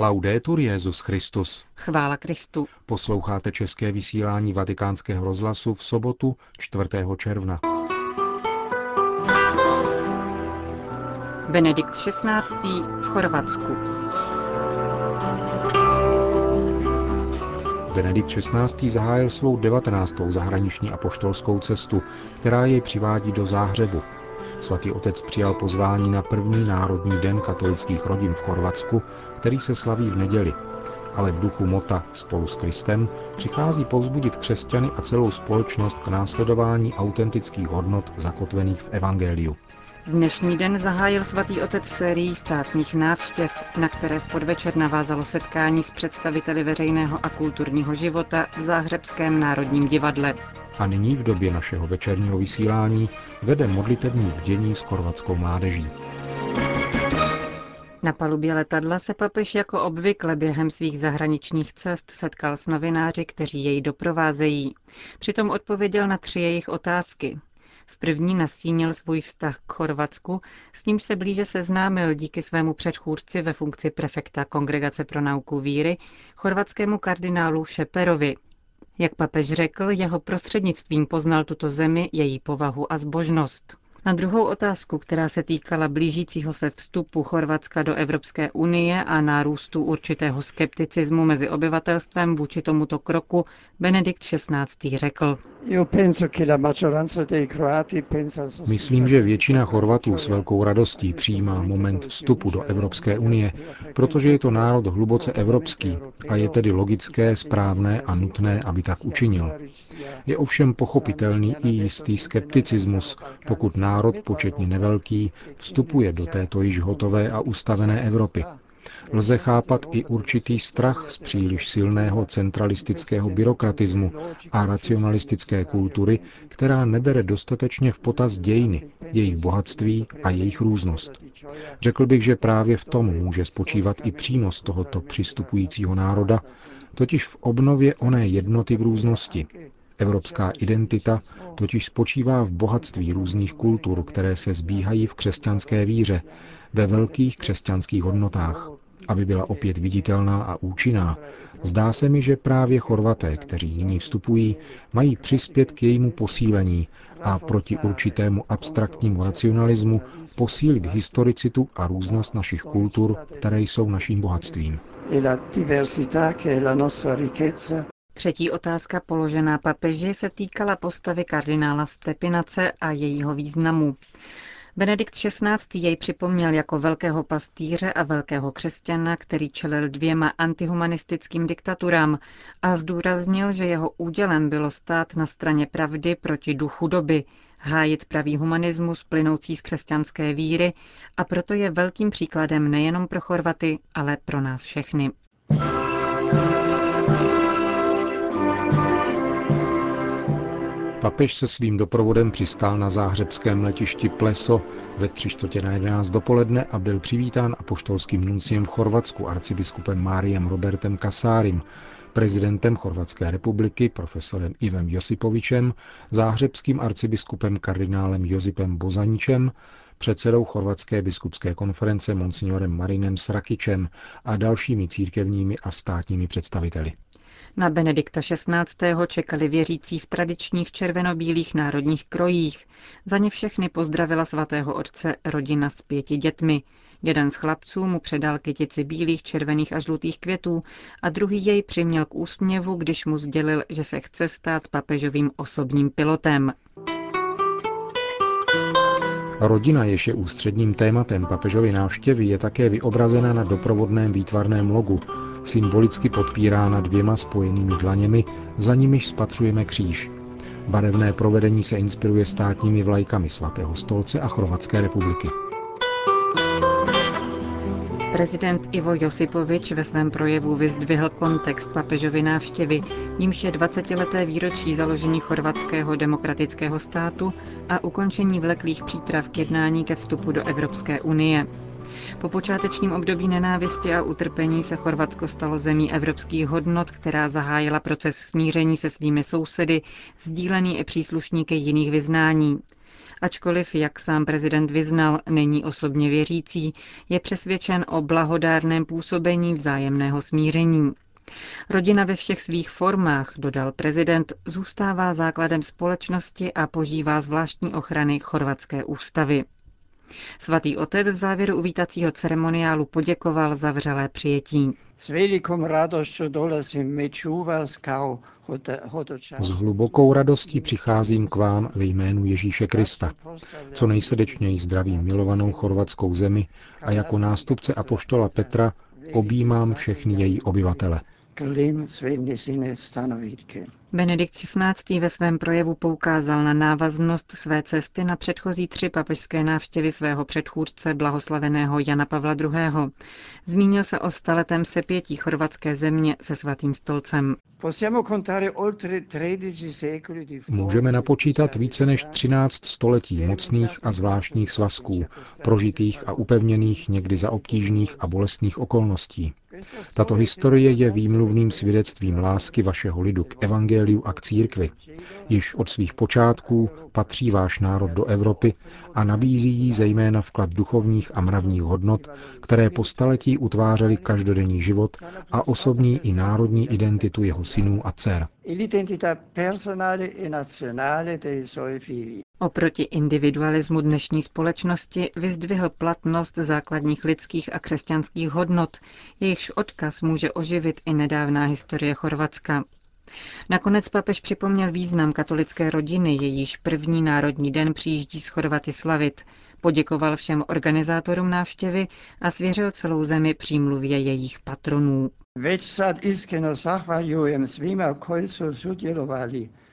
Laudetur Jezus Christus. Chvála Kristu. Posloucháte české vysílání Vatikánského rozhlasu v sobotu 4. června. Benedikt XVI. v Chorvatsku. Benedikt XVI. zahájil svou 19. zahraniční apoštolskou cestu, která jej přivádí do Záhřebu, Svatý otec přijal pozvání na první národní den katolických rodin v Chorvatsku, který se slaví v neděli. Ale v duchu Mota spolu s Kristem přichází povzbudit křesťany a celou společnost k následování autentických hodnot zakotvených v Evangeliu. Dnešní den zahájil svatý otec sérií státních návštěv, na které v podvečer navázalo setkání s představiteli veřejného a kulturního života v Záhřebském národním divadle. A nyní v době našeho večerního vysílání vede modlitební bdění s chorvatskou mládeží. Na palubě letadla se papež jako obvykle během svých zahraničních cest setkal s novináři, kteří jej doprovázejí. Přitom odpověděl na tři jejich otázky. V první nastínil svůj vztah k Chorvatsku, s ním se blíže seznámil díky svému předchůdci ve funkci prefekta Kongregace pro nauku víry, chorvatskému kardinálu Šeperovi. Jak papež řekl, jeho prostřednictvím poznal tuto zemi, její povahu a zbožnost. Na druhou otázku, která se týkala blížícího se vstupu Chorvatska do Evropské unie a nárůstu určitého skepticismu mezi obyvatelstvem vůči tomuto kroku, Benedikt XVI. řekl. Myslím, že většina Chorvatů s velkou radostí přijímá moment vstupu do Evropské unie, protože je to národ hluboce evropský a je tedy logické, správné a nutné, aby tak učinil. Je ovšem pochopitelný i jistý skepticismus, pokud národ, početně nevelký, vstupuje do této již hotové a ustavené Evropy. Lze chápat i určitý strach z příliš silného centralistického byrokratismu a racionalistické kultury, která nebere dostatečně v potaz dějiny, jejich bohatství a jejich různost. Řekl bych, že právě v tom může spočívat i přínos tohoto přistupujícího národa, totiž v obnově oné jednoty v různosti, Evropská identita totiž spočívá v bohatství různých kultur, které se zbíhají v křesťanské víře, ve velkých křesťanských hodnotách. Aby byla opět viditelná a účinná, zdá se mi, že právě Chorvaté, kteří nyní vstupují, mají přispět k jejímu posílení a proti určitému abstraktnímu racionalismu posílit historicitu a různost našich kultur, které jsou naším bohatstvím. Třetí otázka položená papeži se týkala postavy kardinála Stepinace a jejího významu. Benedikt XVI. jej připomněl jako velkého pastýře a velkého křesťana, který čelil dvěma antihumanistickým diktaturám a zdůraznil, že jeho údělem bylo stát na straně pravdy proti duchu doby, hájit pravý humanismus plynoucí z křesťanské víry a proto je velkým příkladem nejenom pro Chorvaty, ale pro nás všechny. Papež se svým doprovodem přistál na záhřebském letišti Pleso ve tři čtvrtě na 11 dopoledne a byl přivítán apoštolským nunciem v Chorvatsku arcibiskupem Máriem Robertem Kasárim, prezidentem Chorvatské republiky profesorem Ivem Josipovičem, záhřebským arcibiskupem kardinálem Josipem Bozaničem, předsedou Chorvatské biskupské konference monsignorem Marinem Srakičem a dalšími církevními a státními představiteli. Na Benedikta XVI. čekali věřící v tradičních červenobílých národních krojích. Za ně všechny pozdravila svatého otce rodina s pěti dětmi. Jeden z chlapců mu předal kytici bílých, červených a žlutých květů a druhý jej přiměl k úsměvu, když mu sdělil, že se chce stát papežovým osobním pilotem. Rodina, jež je ústředním tématem papežovy návštěvy, je také vyobrazena na doprovodném výtvarném logu, symbolicky podpírána dvěma spojenými dlaněmi, za nimiž spatřujeme kříž. Barevné provedení se inspiruje státními vlajkami svatého stolce a Chorvatské republiky. Prezident Ivo Josipovič ve svém projevu vyzdvihl kontext papežovy návštěvy, jímž je 20-leté výročí založení chorvatského demokratického státu a ukončení vleklých příprav k jednání ke vstupu do Evropské unie. Po počátečním období nenávisti a utrpení se Chorvatsko stalo zemí evropských hodnot, která zahájila proces smíření se svými sousedy, sdílený i příslušníky jiných vyznání. Ačkoliv, jak sám prezident vyznal, není osobně věřící, je přesvědčen o blahodárném působení vzájemného smíření. Rodina ve všech svých formách, dodal prezident, zůstává základem společnosti a požívá zvláštní ochrany chorvatské ústavy. Svatý otec v závěru uvítacího ceremoniálu poděkoval za vřelé přijetí. S velikou radostí s hlubokou radostí přicházím k vám ve jménu Ježíše Krista. Co nejsrdečněji zdravím milovanou chorvatskou zemi a jako nástupce apoštola Petra objímám všechny její obyvatele. Benedikt XVI. ve svém projevu poukázal na návaznost své cesty na předchozí tři papežské návštěvy svého předchůdce blahoslaveného Jana Pavla II. Zmínil se o staletém sepětí chorvatské země se svatým stolcem. Můžeme napočítat více než 13 století mocných a zvláštních svazků, prožitých a upevněných někdy za obtížných a bolestných okolností. Tato historie je výmluvným svědectvím lásky vašeho lidu k evangeliu a k církvi. Již od svých počátků patří váš národ do Evropy a nabízí jí zejména vklad duchovních a mravních hodnot, které po staletí utvářely každodenní život a osobní i národní identitu jeho synů a dcer. Oproti individualismu dnešní společnosti vyzdvihl platnost základních lidských a křesťanských hodnot, jejichž odkaz může oživit i nedávná historie Chorvatska. Nakonec papež připomněl význam katolické rodiny, jejíž první národní den přijíždí z Chorvaty slavit, poděkoval všem organizátorům návštěvy a svěřil celou zemi přímluvě jejich patronů.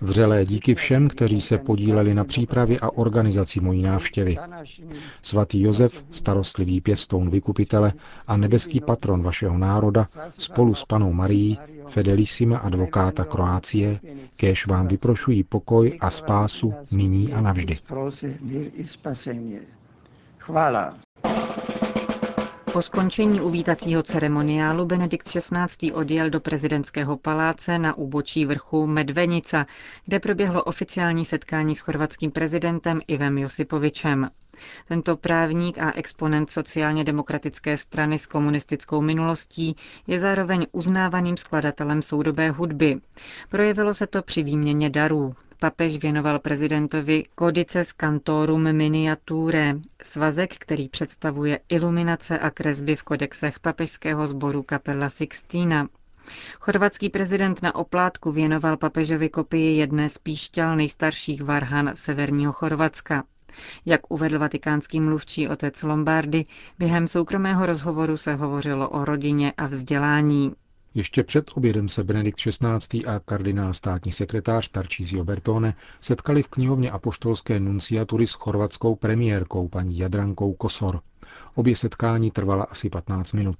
Vřelé díky všem, kteří se podíleli na přípravě a organizaci mojí návštěvy. Svatý Josef, starostlivý pěstoun vykupitele a nebeský patron vašeho národa, spolu s panou Marií, Fedelissima advokáta Kroácie, kéž vám vyprošují pokoj a spásu nyní a navždy. Chvála. Po skončení uvítacího ceremoniálu Benedikt XVI. odjel do prezidentského paláce na úbočí vrchu Medvenica, kde proběhlo oficiální setkání s chorvatským prezidentem Ivem Josipovičem. Tento právník a exponent sociálně demokratické strany s komunistickou minulostí je zároveň uznávaným skladatelem soudobé hudby. Projevilo se to při výměně darů. Papež věnoval prezidentovi Codices Cantorum Miniature, svazek, který představuje iluminace a kresby v kodexech papežského sboru Capella Sixtina. Chorvatský prezident na oplátku věnoval papežovi kopii jedné z píšťal nejstarších varhan severního Chorvatska. Jak uvedl vatikánský mluvčí otec Lombardy, během soukromého rozhovoru se hovořilo o rodině a vzdělání. Ještě před obědem se Benedikt XVI. a kardinál státní sekretář Tarcísio Bertone setkali v knihovně apoštolské nunciatury s chorvatskou premiérkou paní Jadrankou Kosor. Obě setkání trvala asi 15 minut.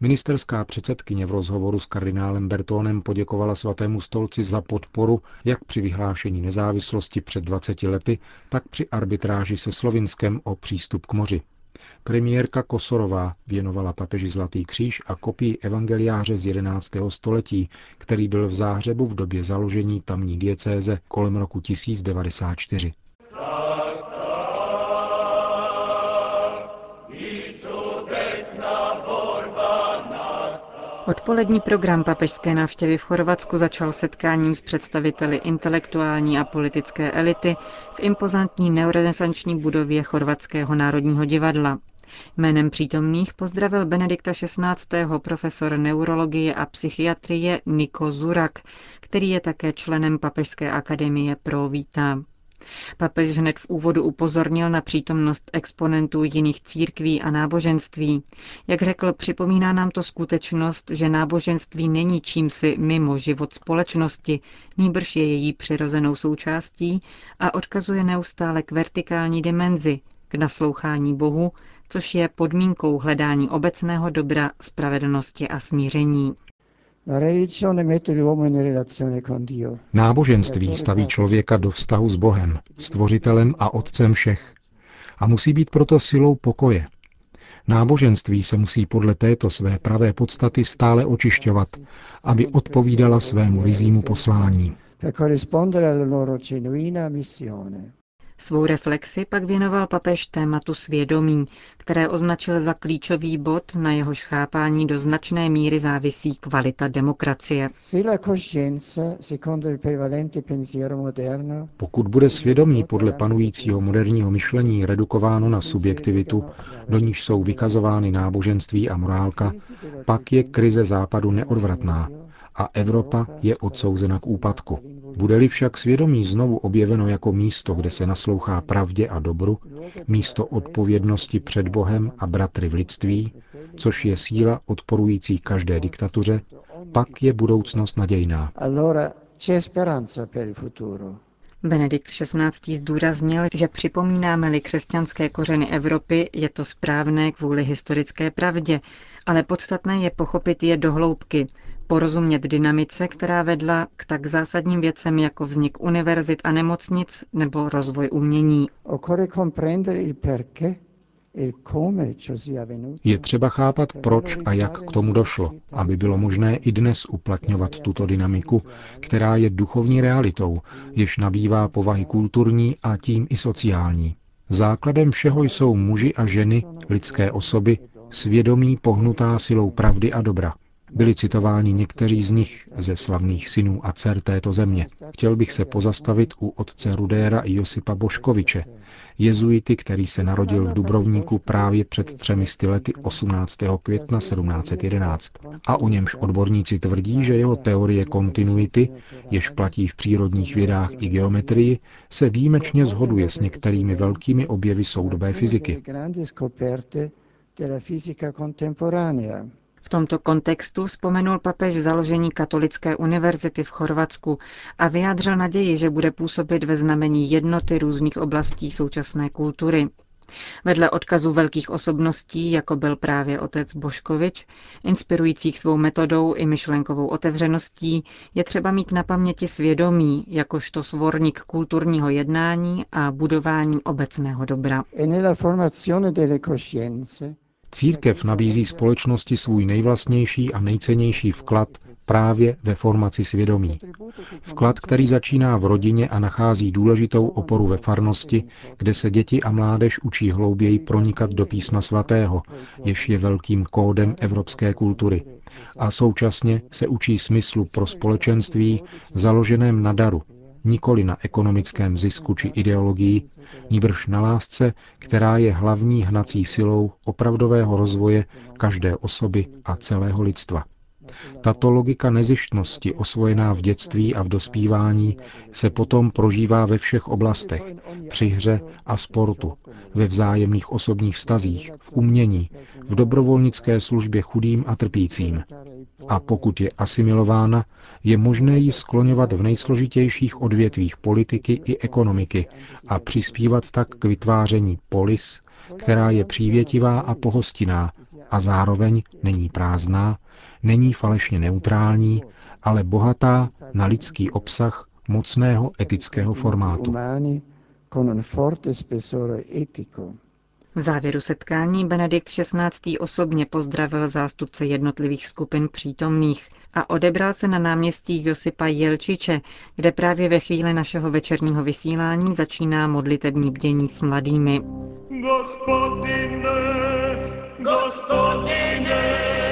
Ministerská předsedkyně v rozhovoru s kardinálem Bertónem poděkovala svatému stolci za podporu jak při vyhlášení nezávislosti před 20 lety, tak při arbitráži se Slovinskem o přístup k moři. Premiérka Kosorová věnovala papeži Zlatý kříž a kopii evangeliáře z 11. století, který byl v Záhřebu v době založení tamní diecéze kolem roku 1094. Odpolední program papežské návštěvy v Chorvatsku začal setkáním s představiteli intelektuální a politické elity v impozantní neorenesanční budově Chorvatského národního divadla. Jménem přítomných pozdravil Benedikta XVI. profesor neurologie a psychiatrie Niko Zurak, který je také členem Papežské akademie pro Víta. Papež hned v úvodu upozornil na přítomnost exponentů jiných církví a náboženství. Jak řekl, připomíná nám to skutečnost, že náboženství není čímsi mimo život společnosti, nýbrž je její přirozenou součástí a odkazuje neustále k vertikální dimenzi, k naslouchání Bohu, což je podmínkou hledání obecného dobra, spravedlnosti a smíření. Náboženství staví člověka do vztahu s Bohem, stvořitelem a otcem všech. A musí být proto silou pokoje. Náboženství se musí podle této své pravé podstaty stále očišťovat, aby odpovídala svému rizímu poslání. Svou reflexi pak věnoval papež tématu svědomí, které označil za klíčový bod, na jehož chápání do značné míry závisí kvalita demokracie. Pokud bude svědomí podle panujícího moderního myšlení redukováno na subjektivitu, do níž jsou vykazovány náboženství a morálka, pak je krize západu neodvratná a Evropa je odsouzena k úpadku. Bude-li však svědomí znovu objeveno jako místo, kde se naslouchá pravdě a dobru, místo odpovědnosti před Bohem a bratry v lidství, což je síla odporující každé diktatuře, pak je budoucnost nadějná. Benedikt XVI. zdůraznil, že připomínáme-li křesťanské kořeny Evropy, je to správné kvůli historické pravdě, ale podstatné je pochopit je do hloubky, porozumět dynamice, která vedla k tak zásadním věcem jako vznik univerzit a nemocnic nebo rozvoj umění. Je třeba chápat, proč a jak k tomu došlo, aby bylo možné i dnes uplatňovat tuto dynamiku, která je duchovní realitou, jež nabývá povahy kulturní a tím i sociální. Základem všeho jsou muži a ženy, lidské osoby, svědomí pohnutá silou pravdy a dobra. Byli citováni někteří z nich ze slavných synů a dcer této země. Chtěl bych se pozastavit u otce Rudéra i Josipa Boškoviče, jezuity, který se narodil v Dubrovníku právě před třemi lety 18. května 1711 a o němž odborníci tvrdí, že jeho teorie kontinuity, jež platí v přírodních vědách i geometrii, se výjimečně zhoduje s některými velkými objevy soudobé fyziky. V tomto kontextu vzpomenul papež založení Katolické univerzity v Chorvatsku a vyjádřil naději, že bude působit ve znamení jednoty různých oblastí současné kultury. Vedle odkazu velkých osobností, jako byl právě otec Boškovič, inspirujících svou metodou i myšlenkovou otevřeností, je třeba mít na paměti svědomí, jakožto svorník kulturního jednání a budování obecného dobra. Církev nabízí společnosti svůj nejvlastnější a nejcennější vklad právě ve formaci svědomí. Vklad, který začíná v rodině a nachází důležitou oporu ve farnosti, kde se děti a mládež učí hlouběji pronikat do písma svatého, jež je velkým kódem evropské kultury. A současně se učí smyslu pro společenství založeném na daru, nikoli na ekonomickém zisku či ideologii, níbrž na lásce, která je hlavní hnací silou opravdového rozvoje každé osoby a celého lidstva. Tato logika nezištnosti, osvojená v dětství a v dospívání, se potom prožívá ve všech oblastech, při hře a sportu, ve vzájemných osobních vztazích, v umění, v dobrovolnické službě chudým a trpícím. A pokud je asimilována, je možné ji skloňovat v nejsložitějších odvětvích politiky i ekonomiky a přispívat tak k vytváření polis, která je přívětivá a pohostinná a zároveň není prázdná, není falešně neutrální, ale bohatá na lidský obsah mocného etického formátu. V závěru setkání Benedikt XVI. osobně pozdravil zástupce jednotlivých skupin přítomných a odebral se na náměstí Josipa Jelčiče, kde právě ve chvíli našeho večerního vysílání začíná modlitební bdění s mladými. Gospodine, gospodine,